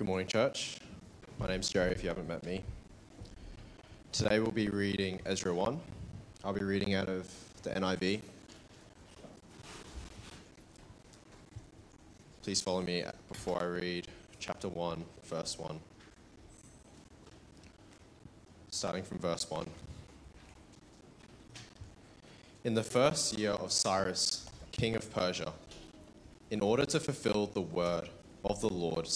Good morning, church. My name's Jerry, if you haven't met me. Today we'll be reading Ezra 1. I'll be reading out of the NIV. Please follow me before I read chapter 1, verse 1. Starting from verse 1. In the first year of Cyrus, king of Persia, in order to fulfill the word of the Lord